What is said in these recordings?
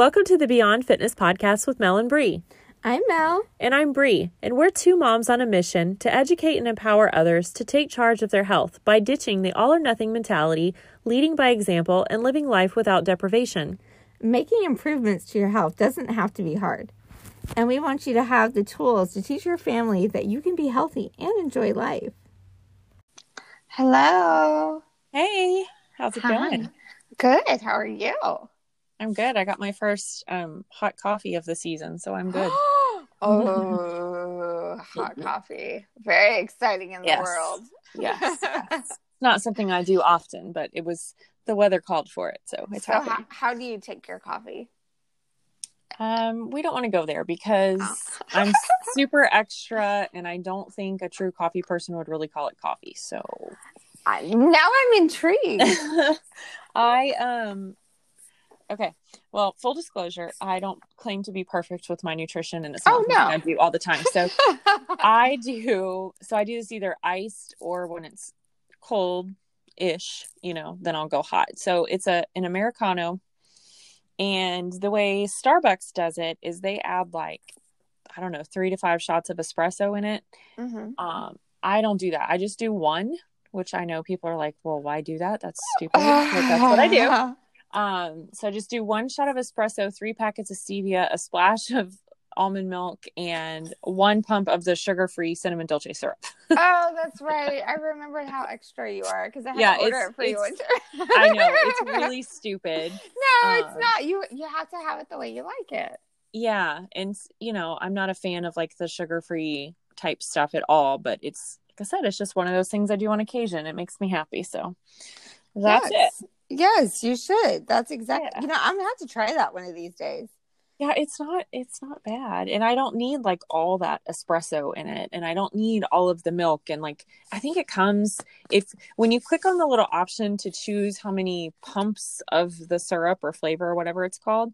Welcome to the Beyond Fitness podcast with Mel and Bree. I'm Mel. And I'm Bree, and we're two moms on a mission to educate and empower others to take charge of their health by ditching the all or nothing mentality, leading by example, and living life without deprivation. Making improvements to your health doesn't have to be hard. And we want you to have the tools to teach your family that you can be healthy and enjoy life. Hello. Hey, how's it Hi. going? Good. How are you? I'm good. I got my first um, hot coffee of the season, so I'm good. oh, hot coffee. Very exciting in the Yes. world. yes. Not something I do often, but it was the weather called for it, so it's so, how, how do you take your coffee? Um, we don't want to go there because Oh. I'm super extra, and I don't think a true coffee person would really call it coffee. So I, now I'm intrigued. I um okay. Well, full disclosure, I don't claim to be perfect with my nutrition, and it's not Oh, no. I do all the time. So I do. So I do this either iced or when it's cold ish, you know, then I'll go hot. So it's a an americano, and the way Starbucks does it is they add like I don't know three to five shots of espresso in it. Mhm. Um, I don't do that. I just do one, which I know people are like, well, why do that? That's stupid. But that's what I do. Um, so I just do one shot of espresso, three packets of stevia, a splash of almond milk, and one pump of the sugar-free cinnamon dolce syrup. Oh, that's right. I remembered how extra you are because I had Yeah, to order it's- it for you one time. I know it's really stupid. no, it's um, not. You you have to have it the way you like it. Yeah, and you know, I'm not a fan of like the sugar-free type stuff at all, but it's like I said, it's just one of those things I do on occasion. It makes me happy, so that's yes. it. Yes, you should. That's exactly. Yeah. You know, I'm gonna have to try that one of these days. Yeah, it's not it's not bad. And I don't need like all that espresso in it and I don't need all of the milk and like I think it comes if when you click on the little option to choose how many pumps of the syrup or flavor or whatever it's called,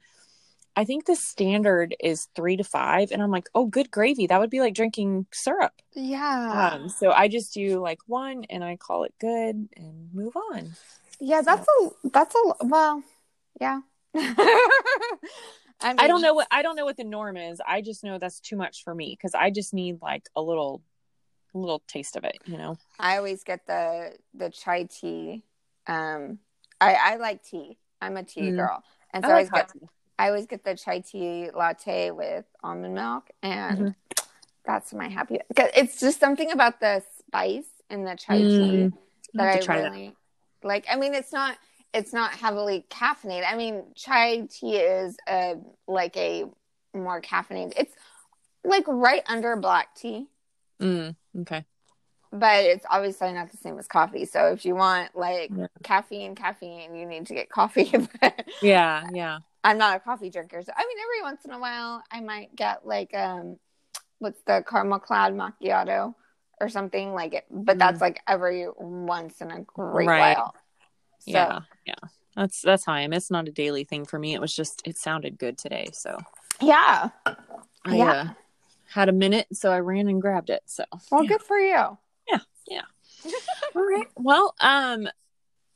I think the standard is 3 to 5 and I'm like, "Oh, good gravy. That would be like drinking syrup." Yeah. Um so I just do like one and I call it good and move on. Yeah, that's a that's a well, yeah. I, mean, I don't know what I don't know what the norm is. I just know that's too much for me because I just need like a little, a little taste of it. You know. I always get the the chai tea. Um, I I like tea. I'm a tea Mm. girl, and so I I, always get tea. I always get the chai tea latte with almond milk, and Mhm. that's my happy. 'cause It's just something about the spice in the chai tea Mm. I'll that I try that. Like. I mean, it's not it's not heavily caffeinated. I mean, chai tea is uh like a more caffeinated. It's like right under black tea, Mm, okay. but it's obviously not the same as coffee. So if you want like Yeah. caffeine, caffeine, you need to get coffee. Yeah, yeah. I'm not a coffee drinker, so I mean, every once in a while, I might get like um, what's the caramel cloud macchiato or something like it. But that's like every once in a great Mm. Right. while. So, Yeah, yeah. That's that's how I am. It's not a daily thing for me. It was just it sounded good today, so Yeah. I Yeah. uh, had a minute, so I ran and grabbed it. So Well, yeah. good for you. Yeah yeah all right. Well, um,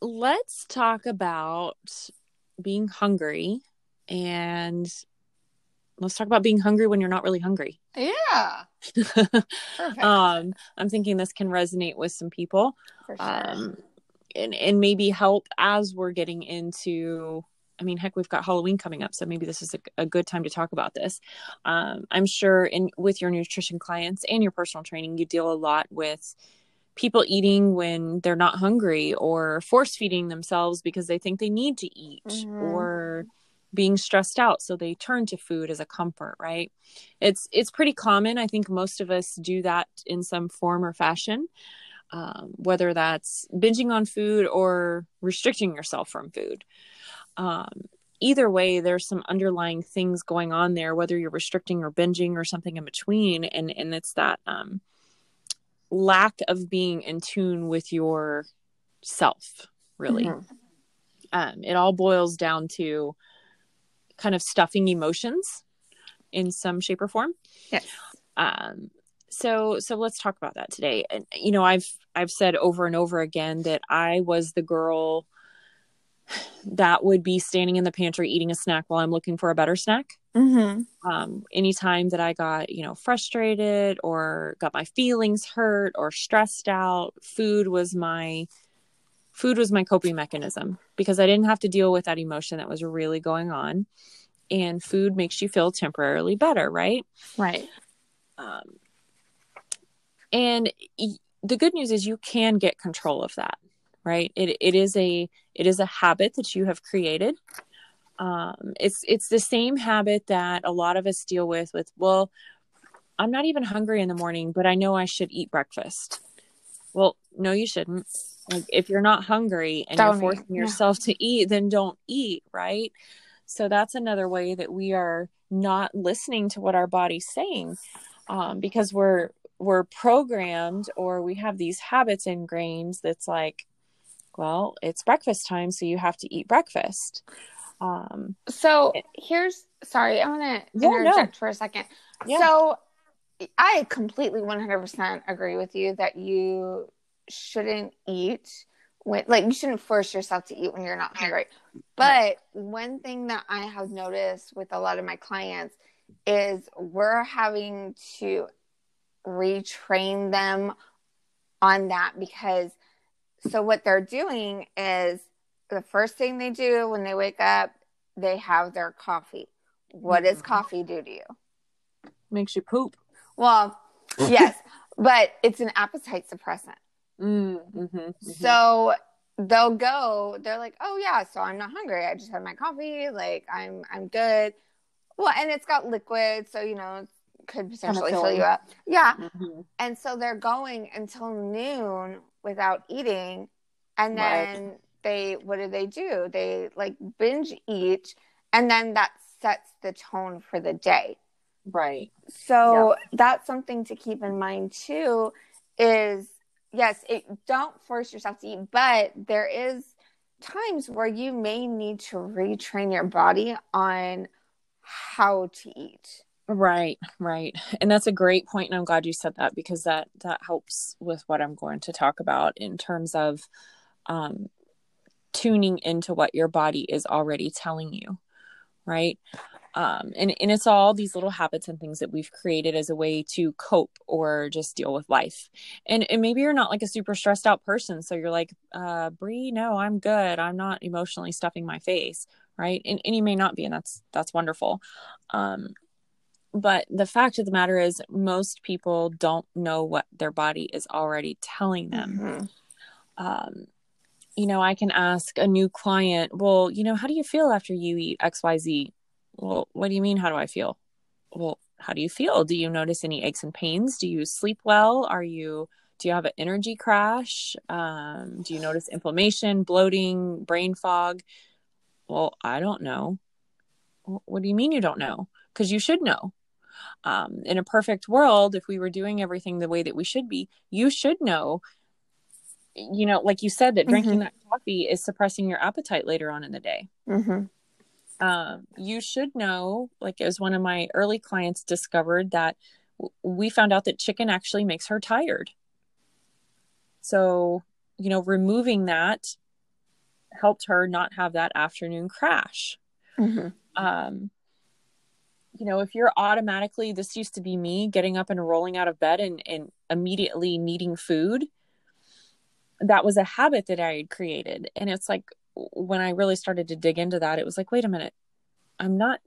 let's talk about being hungry and let's talk about being hungry when you're not really hungry. Yeah. Um, I'm thinking this can resonate with some people. sure. Um, and, and maybe help as we're getting into I mean, heck, we've got Halloween coming up, so maybe this is a, a good time to talk about this. Um, I'm sure in with your nutrition clients and your personal training, you deal a lot with people eating when they're not hungry or force feeding themselves because they think they need to eat Mhm. or being stressed out so they turn to food as a comfort right? It's it's pretty common. I think most of us do that in some form or fashion um, whether that's binging on food or restricting yourself from food. Um, either way there's some underlying things going on there whether you're restricting or binging or something in between and and it's that um, lack of being in tune with your self really. Mhm. um, it all boils down to kind of stuffing emotions in some shape or form Yes. um, so so let's talk about that today and you know i've i've said over and over again that i was the girl that would be standing in the pantry eating a snack while I'm looking for a better snack. Mm-hmm. Um, anytime that I got, you know, frustrated or got my feelings hurt or stressed out, food was my food was my coping mechanism because I didn't have to deal with that emotion that was really going on. And food makes you feel temporarily better, right? Right. Um, and the good news is you can get control of that right it, it is a it is a habit that you have created um, it's it's the same habit that a lot of us deal with with well i'm not even hungry in the morning but i know i should eat breakfast well no you shouldn't like if you're not hungry and don't you're forcing eat. yourself yeah. to eat then don't eat right so that's another way that we are not listening to what our body's saying um, because we're we're programmed or we have these habits ingrained that's like well it's breakfast time so you have to eat breakfast um so here's sorry i want to yeah, interject no. for a second yeah. so i completely 100% agree with you that you shouldn't eat when like you shouldn't force yourself to eat when you're not hungry but one thing that i have noticed with a lot of my clients is we're having to retrain them on that because so what they're doing is the first thing they do when they wake up, they have their coffee. What does mm-hmm. coffee do to you? Makes you poop. Well, yes, but it's an appetite suppressant. Mm, mm-hmm, mm-hmm. So they'll go, they're like, "Oh yeah, so I'm not hungry. I just had my coffee. Like I'm I'm good." Well, and it's got liquid, so you know it could potentially fill you up. Yeah. Mm-hmm. And so they're going until noon without eating. And then right. they, what do they do? They like binge eat. And then that sets the tone for the day. Right. So yeah. that's something to keep in mind too is yes, it don't force yourself to eat, but there is times where you may need to retrain your body on how to eat. Right, right. And that's a great point and I'm glad you said that because that that helps with what I'm going to talk about in terms of um tuning into what your body is already telling you. Right? Um and and it's all these little habits and things that we've created as a way to cope or just deal with life. And and maybe you're not like a super stressed out person so you're like uh Bree, no, I'm good. I'm not emotionally stuffing my face, right? And and you may not be and that's that's wonderful. Um but the fact of the matter is most people don't know what their body is already telling them mm-hmm. um, you know i can ask a new client well you know how do you feel after you eat xyz well what do you mean? How do i feel? Well how do you feel? Do you notice any aches and pains? Do you sleep well? Are you do you have an energy crash? Um, do you notice inflammation bloating brain fog? Well i don't know. What do you mean you don't know? Because you should know. Um, in a perfect world if we were doing everything the way that we should be you should know. You know like you said that drinking mm-hmm. that coffee is suppressing your appetite later on in the day. Mm-hmm. Um, you should know like as one of my early clients discovered that we found out that chicken actually makes her tired so you know removing that helped her not have that afternoon crash mm-hmm. um, you know, if you're automatically, this used to be me getting up and rolling out of bed and, and immediately needing food, that was a habit that I had created. And it's like when I really started to dig into that, it was like, wait a minute, I'm not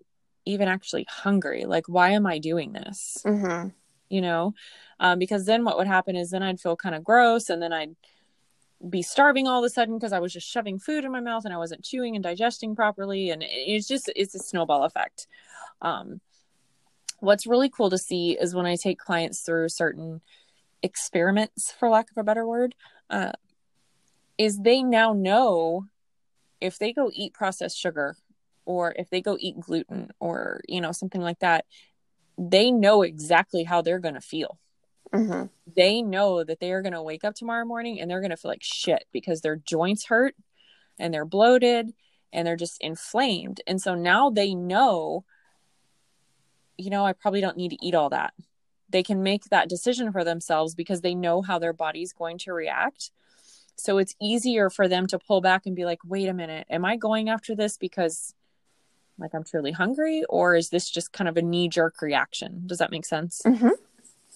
even actually hungry. Like, why am I doing this? Mm-hmm. You know, um, because then what would happen is then I'd feel kind of gross and then I'd be starving all of a sudden because I was just shoving food in my mouth and I wasn't chewing and digesting properly. And it's just, it's a snowball effect. Um, what's really cool to see is when I take clients through certain experiments, for lack of a better word, uh, is they now know if they go eat processed sugar or if they go eat gluten or, you know, something like that, they know exactly how they're going to feel Mm-hmm. They know that they are going to wake up tomorrow morning and they're going to feel like shit because their joints hurt and they're bloated and they're just inflamed. And so now they know, you know, I probably don't need to eat all that. They can make that decision for themselves because they know how their body's going to react. So it's easier for them to pull back and be like, wait a minute, am I going after this because like I'm truly hungry? Or is this just kind of a knee jerk reaction? Does that make sense? Mm-hmm.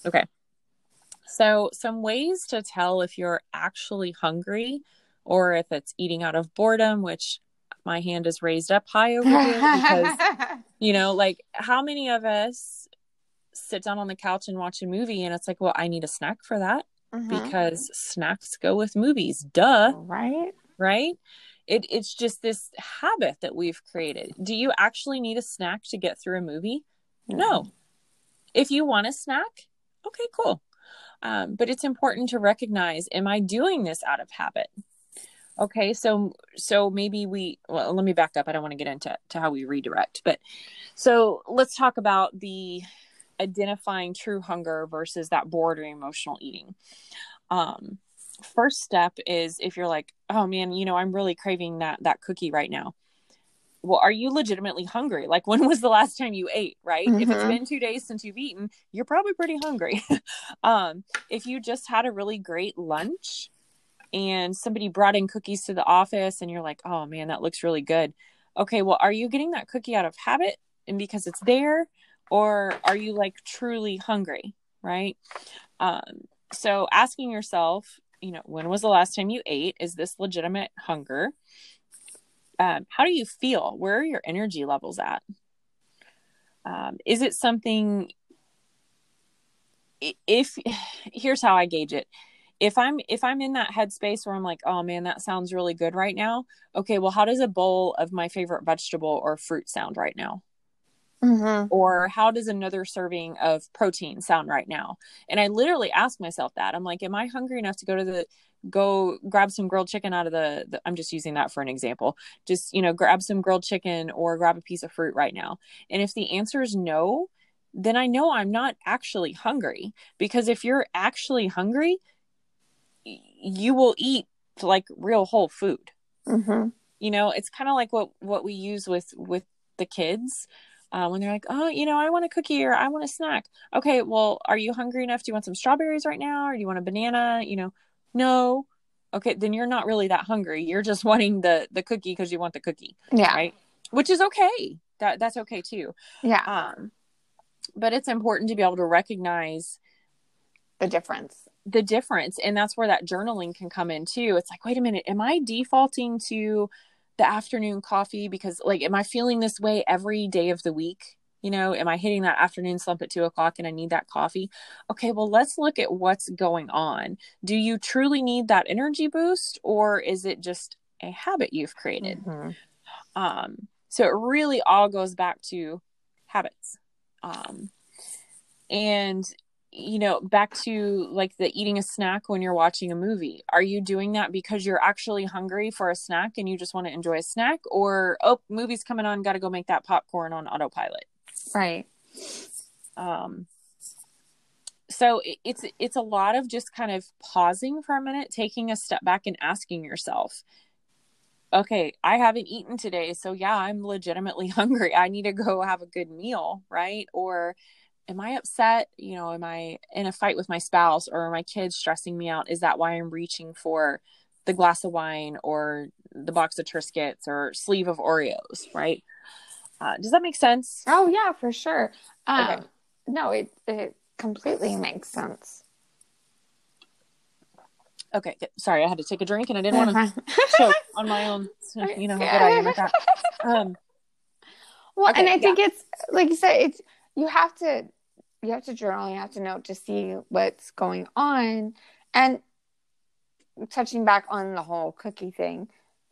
Okay. So, some ways to tell if you're actually hungry or if it's eating out of boredom, which my hand is raised up high over here because, you know, like how many of us sit down on the couch and watch a movie and it's like, well, I need a snack for that mm-hmm. because snacks go with movies. Duh. Right. Right. It, it's just this habit that we've created. Do you actually need a snack to get through a movie? No. no. If you want a snack, okay, cool. Um, but it's important to recognize: Am I doing this out of habit? Okay, so so maybe we. Well, let me back up. I don't want to get into to how we redirect, but so let's talk about the identifying true hunger versus that bored or emotional eating. Um, first step is if you're like, oh man, you know, I'm really craving that that cookie right now. Well, are you legitimately hungry? Like when was the last time you ate, right? Mm-hmm. If it's mm-hmm. been 2 days since you've eaten, you're probably pretty hungry. um, if you just had a really great lunch and somebody brought in cookies to the office and you're like, "Oh man, that looks really good." Okay, well, are you getting that cookie out of habit and because it's there or are you like truly hungry, right? Um, so asking yourself you know, when was the last time you ate? Is this legitimate hunger? Um, how do you feel? Where are your energy levels at? Um, is it something? If here's how I gauge it, if I'm if I'm in that headspace where I'm like, oh man, that sounds really good right now. Okay, well, how does a bowl of my favorite vegetable or fruit sound right now? Mm-hmm. Or how does another serving of protein sound right now? And I literally ask myself that. I'm like, am I hungry enough to go to the go grab some grilled chicken out of the, the I'm just using that for an example. Just, you know, grab some grilled chicken or grab a piece of fruit right now. And if the answer is no, then I know I'm not actually hungry because if you're actually hungry, you will eat like real whole food. Mm-hmm. You know, it's kind of like what what we use with with the kids uh, when they're like, oh, you know, I want a cookie or I want a snack. Okay, well, are you hungry enough? Do you want some strawberries right now? Or do you want a banana? You know, no. Okay, then you're not really that hungry. You're just wanting the the cookie because you want the cookie. Yeah. Right. Which is okay. That that's okay too. Yeah. Um, but it's important to be able to recognize the difference. The difference, and that's where that journaling can come in too. It's like, wait a minute, am I defaulting to the afternoon coffee because like am i feeling this way every day of the week? You know am i hitting that afternoon slump at two o'clock and i need that coffee? Okay well let's look at what's going on. Do you truly need that energy boost or is it just a habit you've created? Mm-hmm. um so it really all goes back to habits. Um and you know, back to like the eating a snack when you're watching a movie. Are you doing that because you're actually hungry for a snack and you just want to enjoy a snack? Or, oh, movie's coming on, got to go make that popcorn on autopilot? Right. Um, so it's it's a lot of just kind of pausing for a minute taking a step back and asking yourself okay i haven't eaten today so yeah i'm legitimately hungry i need to go have a good meal right or am I upset? You know, am I in a fight with my spouse or are my kids stressing me out? Is that why I'm reaching for the glass of wine or the box of Triscuits or sleeve of Oreos, right? Uh, does that make sense? Oh yeah, for sure. Um, okay. No, it it completely makes sense. Okay, sorry, I had to take a drink and I didn't want to choke on my own. You know how good I am at that. Um, well, okay, and I yeah. think it's like you said, it's you have to you have to journal, you have to note to see what's going on. And touching back on the whole cookie thing,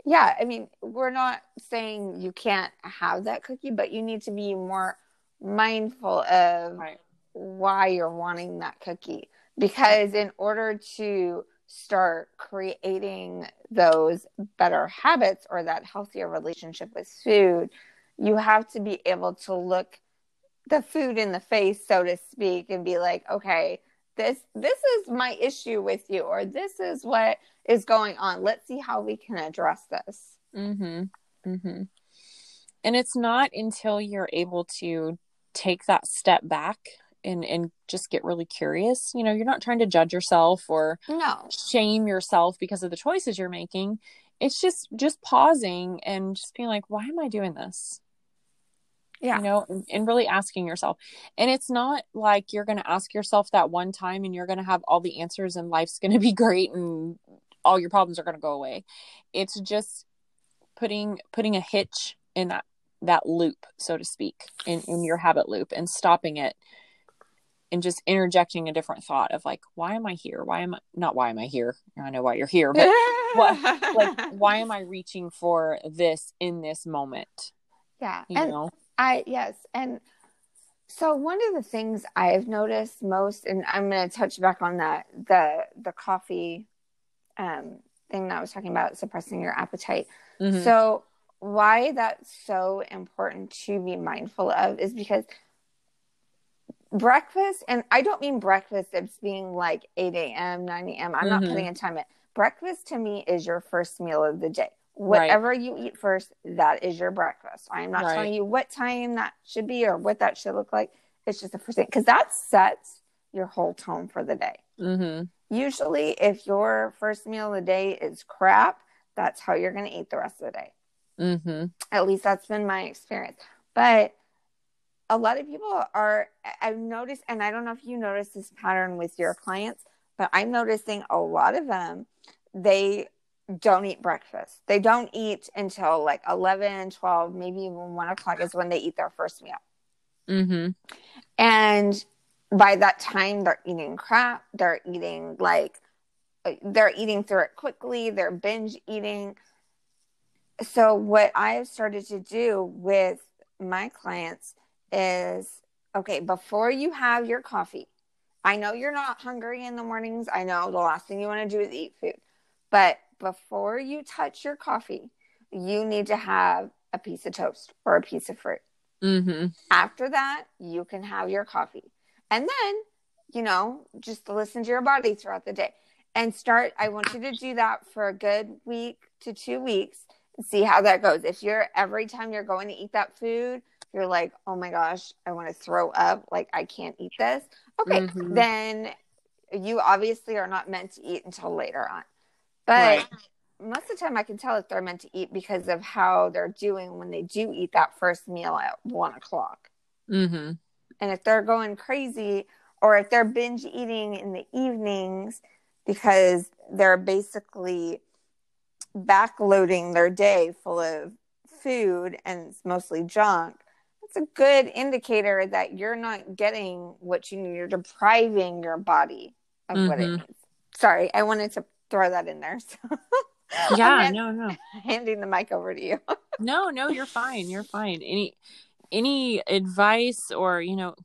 yeah, I mean, we're not saying you can't have that cookie, but you need to be more mindful of right. why you're wanting that cookie. Because in order to start creating those better habits or that healthier relationship with food, you have to be able to look the food in the face, so to speak, and be like, okay, this this is my issue with you, or this is what is going on. Let's see how we can address this. Mm-hmm. Mm-hmm. And it's not until you're able to take that step back and and just get really curious you know you're not trying to judge yourself or no shame yourself because of the choices you're making it's just just pausing and just being like why am i doing this yeah. you know and, and really asking yourself. And it's not like you're going to ask yourself that one time and you're going to have all the answers and life's going to be great and all your problems are going to go away. It's just putting putting a hitch in that that loop so to speak in in your habit loop and stopping it and just interjecting a different thought of like why am i here? Why am i not why am i here? I know why you're here but what like why am i reaching for this in this moment? Yeah you and know i yes and so one of the things i've noticed most and i'm going to touch back on that the the coffee um thing that i was talking about suppressing your appetite mm-hmm. so why that's so important to be mindful of is because breakfast, and I don't mean breakfast as being like 8 a.m., 9 a.m. I'm mm-hmm. not putting a time in. Breakfast to me is your first meal of the day. Whatever right. you eat first, that is your breakfast. I'm not right. telling you what time that should be or what that should look like. It's just the first thing because that sets your whole tone for the day. Mm-hmm. Usually, if your first meal of the day is crap, that's how you're going to eat the rest of the day. Mm-hmm. At least that's been my experience. But a lot of people are i've noticed and i don't know if you notice this pattern with your clients but i'm noticing a lot of them they don't eat breakfast they don't eat until like 11 12 maybe even 1 o'clock is when they eat their first meal mm-hmm. and by that time they're eating crap they're eating like they're eating through it quickly they're binge eating so what i have started to do with my clients is okay, before you have your coffee, I know you're not hungry in the mornings. I know the last thing you want to do is eat food. But before you touch your coffee, you need to have a piece of toast or a piece of fruit. Mm-hmm. After that, you can have your coffee. And then, you know, just listen to your body throughout the day and start. I want you to do that for a good week to two weeks and see how that goes. If you're every time you're going to eat that food, you're like, oh my gosh, I want to throw up. Like, I can't eat this. Okay. Mm-hmm. Then you obviously are not meant to eat until later on. But right. most of the time, I can tell if they're meant to eat because of how they're doing when they do eat that first meal at one o'clock. Mm-hmm. And if they're going crazy or if they're binge eating in the evenings because they're basically backloading their day full of food and it's mostly junk, it's a good indicator that you're not getting what you need. You're depriving your body of mm-hmm. what it mm-hmm. needs. Sorry, I wanted to throw that in there. So yeah, no, no. Handing the mic over to you. no, no, you're fine. You're fine. Any any advice or, you know,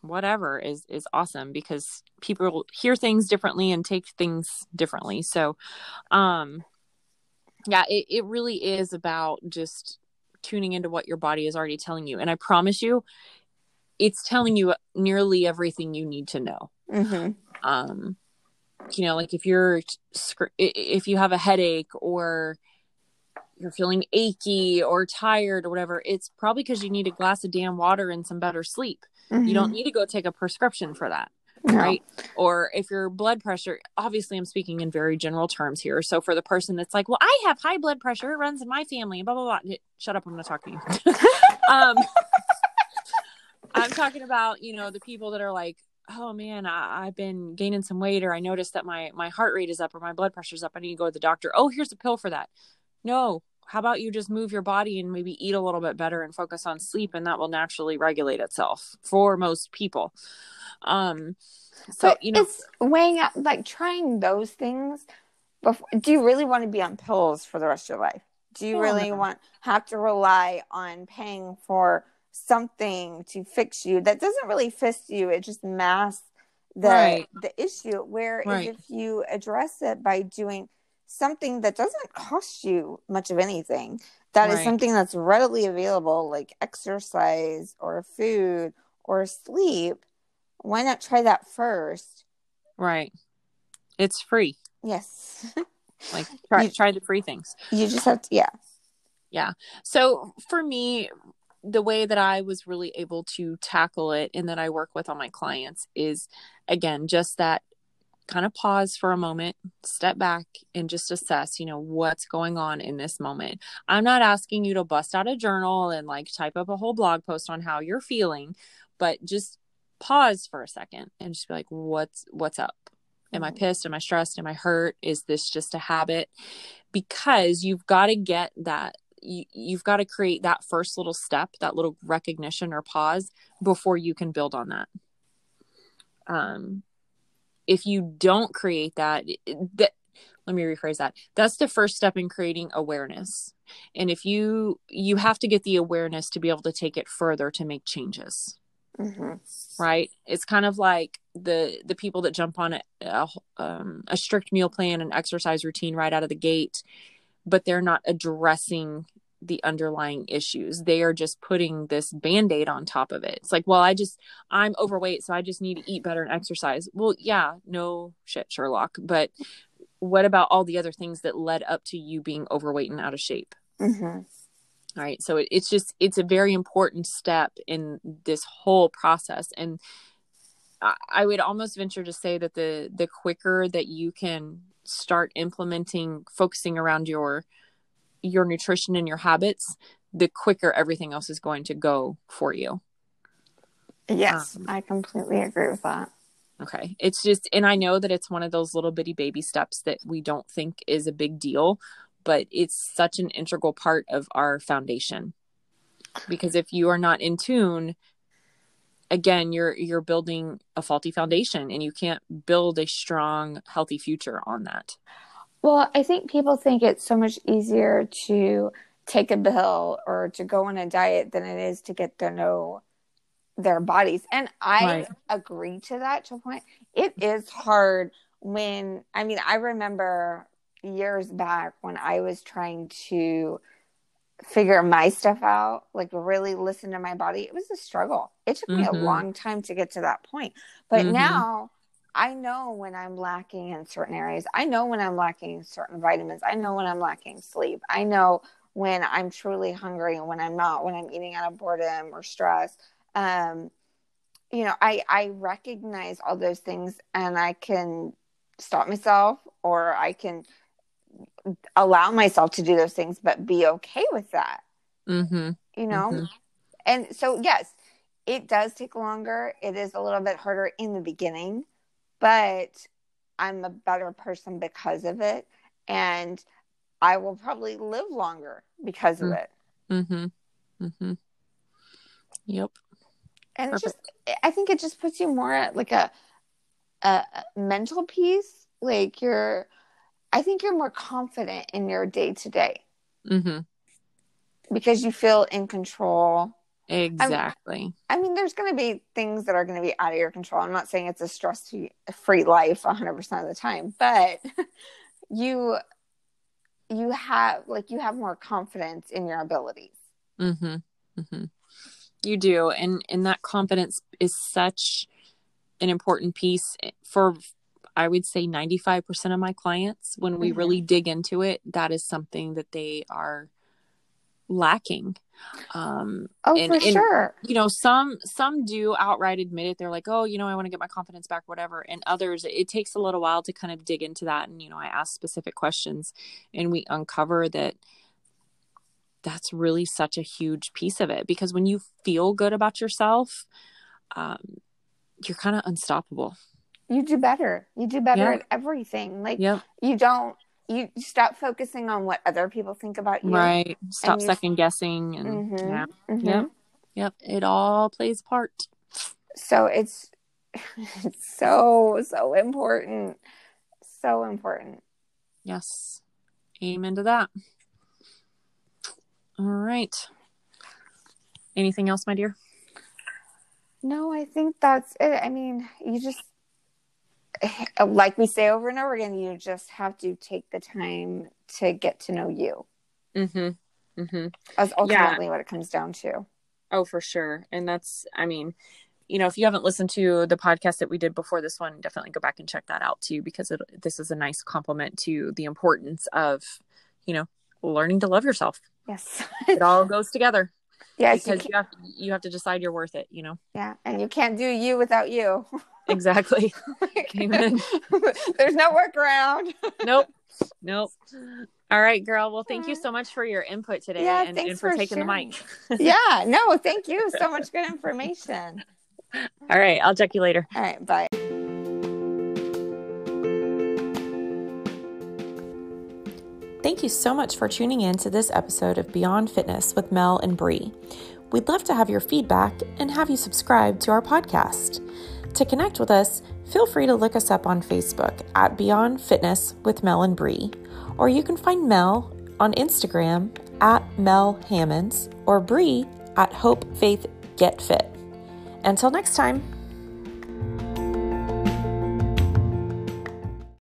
whatever is is awesome because people hear things differently and take things differently. So, um yeah, it, it really is about just tuning into what your body is already telling you. And I promise you, it's telling you nearly everything you need to know. Mm-hmm. Um, you know, like if you're if you have a headache or you're feeling achy or tired or whatever, it's probably because you need a glass of damn water and some better sleep. Mm-hmm. You don't need to go take a prescription for that no. right? Or if your blood pressure, obviously, I'm speaking in very general terms here. So for the person that's like, well, I have high blood pressure, it runs in my family, blah, blah, blah. Shut up, I'm not talking to you. um, I'm talking about, you know, the people that are like, oh man, I, have been gaining some weight, or I noticed that my, my heart rate is up or my blood pressure's up. I need to go to the doctor. Oh, here's a pill for that. No, how about you just move your body and maybe eat a little bit better and focus on sleep and that will naturally regulate itself for most people um so but you know it's weighing up like trying those things before do you really want to be on pills for the rest of your life do you really want have to rely on paying for something to fix you that doesn't really fix you it just masks the right. the issue where right. if you address it by doing something that doesn't cost you much of anything That right. is something that's readily available like exercise or food or sleep why not try that first? Right. It's free. Yes. Like try, you, try the free things. You just have to yeah. Yeah. So for me the way that I was really able to tackle it and that I work with all my clients is again just that kind of pause for a moment, step back and just assess, you know, what's going on in this moment. I'm not asking you to bust out a journal and like type up a whole blog post on how you're feeling, but just pause for a second and just be like what's what's up? Am I mm-hmm. pissed? Am I stressed? Am I hurt? Is this just a habit? Because you've got to get that you, you've got to create that first little step, that little recognition or pause before you can build on that. Um, if you don't create that, that let me rephrase that. That's the first step in creating awareness. And if you you have to get the awareness to be able to take it further to make changes. Mm-hmm. Right? It's kind of like the the people that jump on a a, um, a strict meal plan and exercise routine right out of the gate but they're not addressing the underlying issues. They are just putting this band aid on top of it. It's like, well, I just, I'm overweight, so I just need to eat better and exercise. Well, yeah, no shit, Sherlock. But what about all the other things that led up to you being overweight and out of shape? Mm-hmm. All right. So it, it's just, it's a very important step in this whole process. And I, I would almost venture to say that the, the quicker that you can start implementing focusing around your your nutrition and your habits the quicker everything else is going to go for you. Yes um, i completely agree with that. Okay. It's just and i know that it's one of those little bitty baby steps that we don't think is a big deal but it's such an integral part of our foundation. Because if you are not in tune again you're you're building a faulty foundation and you can't build a strong healthy future on that. Well i think people think it's so much easier to take a pill or to go on a diet than it is to get to know their bodies. And i right. agree to that to a point. It is hard when i mean i remember years back when i was trying to figure my stuff out, like really listen to my body, it was a struggle. It took mm-hmm. me a mm-hmm. long time to get to that point. But mm-hmm. now I know when I'm lacking in certain areas. I know when I'm lacking certain vitamins. I know when I'm lacking sleep. I know when I'm truly hungry and when I'm not, when I'm eating out of boredom or stress. Um, you know, I, I recognize all those things and I can stop myself or I can allow myself to do those things, but be okay with that. Mm-hmm. You know? Mm-hmm. And so, yes, it does take longer. It is a little bit harder in the beginning, but I'm a better person because of it. And I will probably live longer because of it. Mm-hmm. Mm-hmm. Yep. And just, I think it just puts you more at like a, a mental peace. Like you're, I think you're more confident in your day to day because you feel in control. Exactly. I mean, I mean there's going to be things that are going to be out of your control. I'm not saying it's a stress free life 100% of the time, but you you have like you have more confidence in your abilities. Mm-hmm. Mm-hmm. You do, and and that confidence is such an important piece for I would say 95% of my clients, when we mm-hmm. really dig into it, that is something that they are lacking. Um, oh, and, for and, sure. You know, some, some do outright admit it. They're like, oh, you know, I want to get my confidence back, whatever. And others, it takes a little while to kind of dig into that. And, you know, I ask specific questions and we uncover that that's really such a huge piece of it because when you feel good about yourself, um, you're kind of unstoppable you do better. You do better yeah. at everything. Like yep. you don't you stop focusing on what other people think about you. Right. Stop second guessing and mm-hmm, yeah. Mm-hmm. Yep. Yep. It all plays a part. So it's it's so so important. So important. Yes. Amen to that. All right. Anything else, my dear? No, I think that's it. I mean, you just like we say over and over again, you just have to take the time to get to know you. Mm-hmm. Mm-hmm. That's ultimately yeah. what it comes down to. Oh, for sure. And that's, I mean, you know, if you haven't listened to the podcast that we did before this one, definitely go back and check that out too, because it, this is a nice complement to the importance of, you know, learning to love yourself. Yes. it all goes together. Yeah, because you, you, have you have to decide you're worth it. You know. Yeah, and you can't do you without you. Exactly. Amen. There's no workaround. nope. Nope. All right, girl. Well, thank you so much for your input today yeah, and, and, for, for taking sharing. the mic. yeah, no, thank you. So much good information. All right, I'll check you later. All right, bye. Thank you so much for tuning in to this episode of Beyond Fitness with Mel and Bree. We'd love to have your feedback and have you subscribe to our podcast. To connect with us, feel free to look us up on Facebook at Beyond Fitness with Mel and Bree, or you can find Mel on Instagram at Mel Hammonds or Bree at Hope Faith Get Fit. Until next time.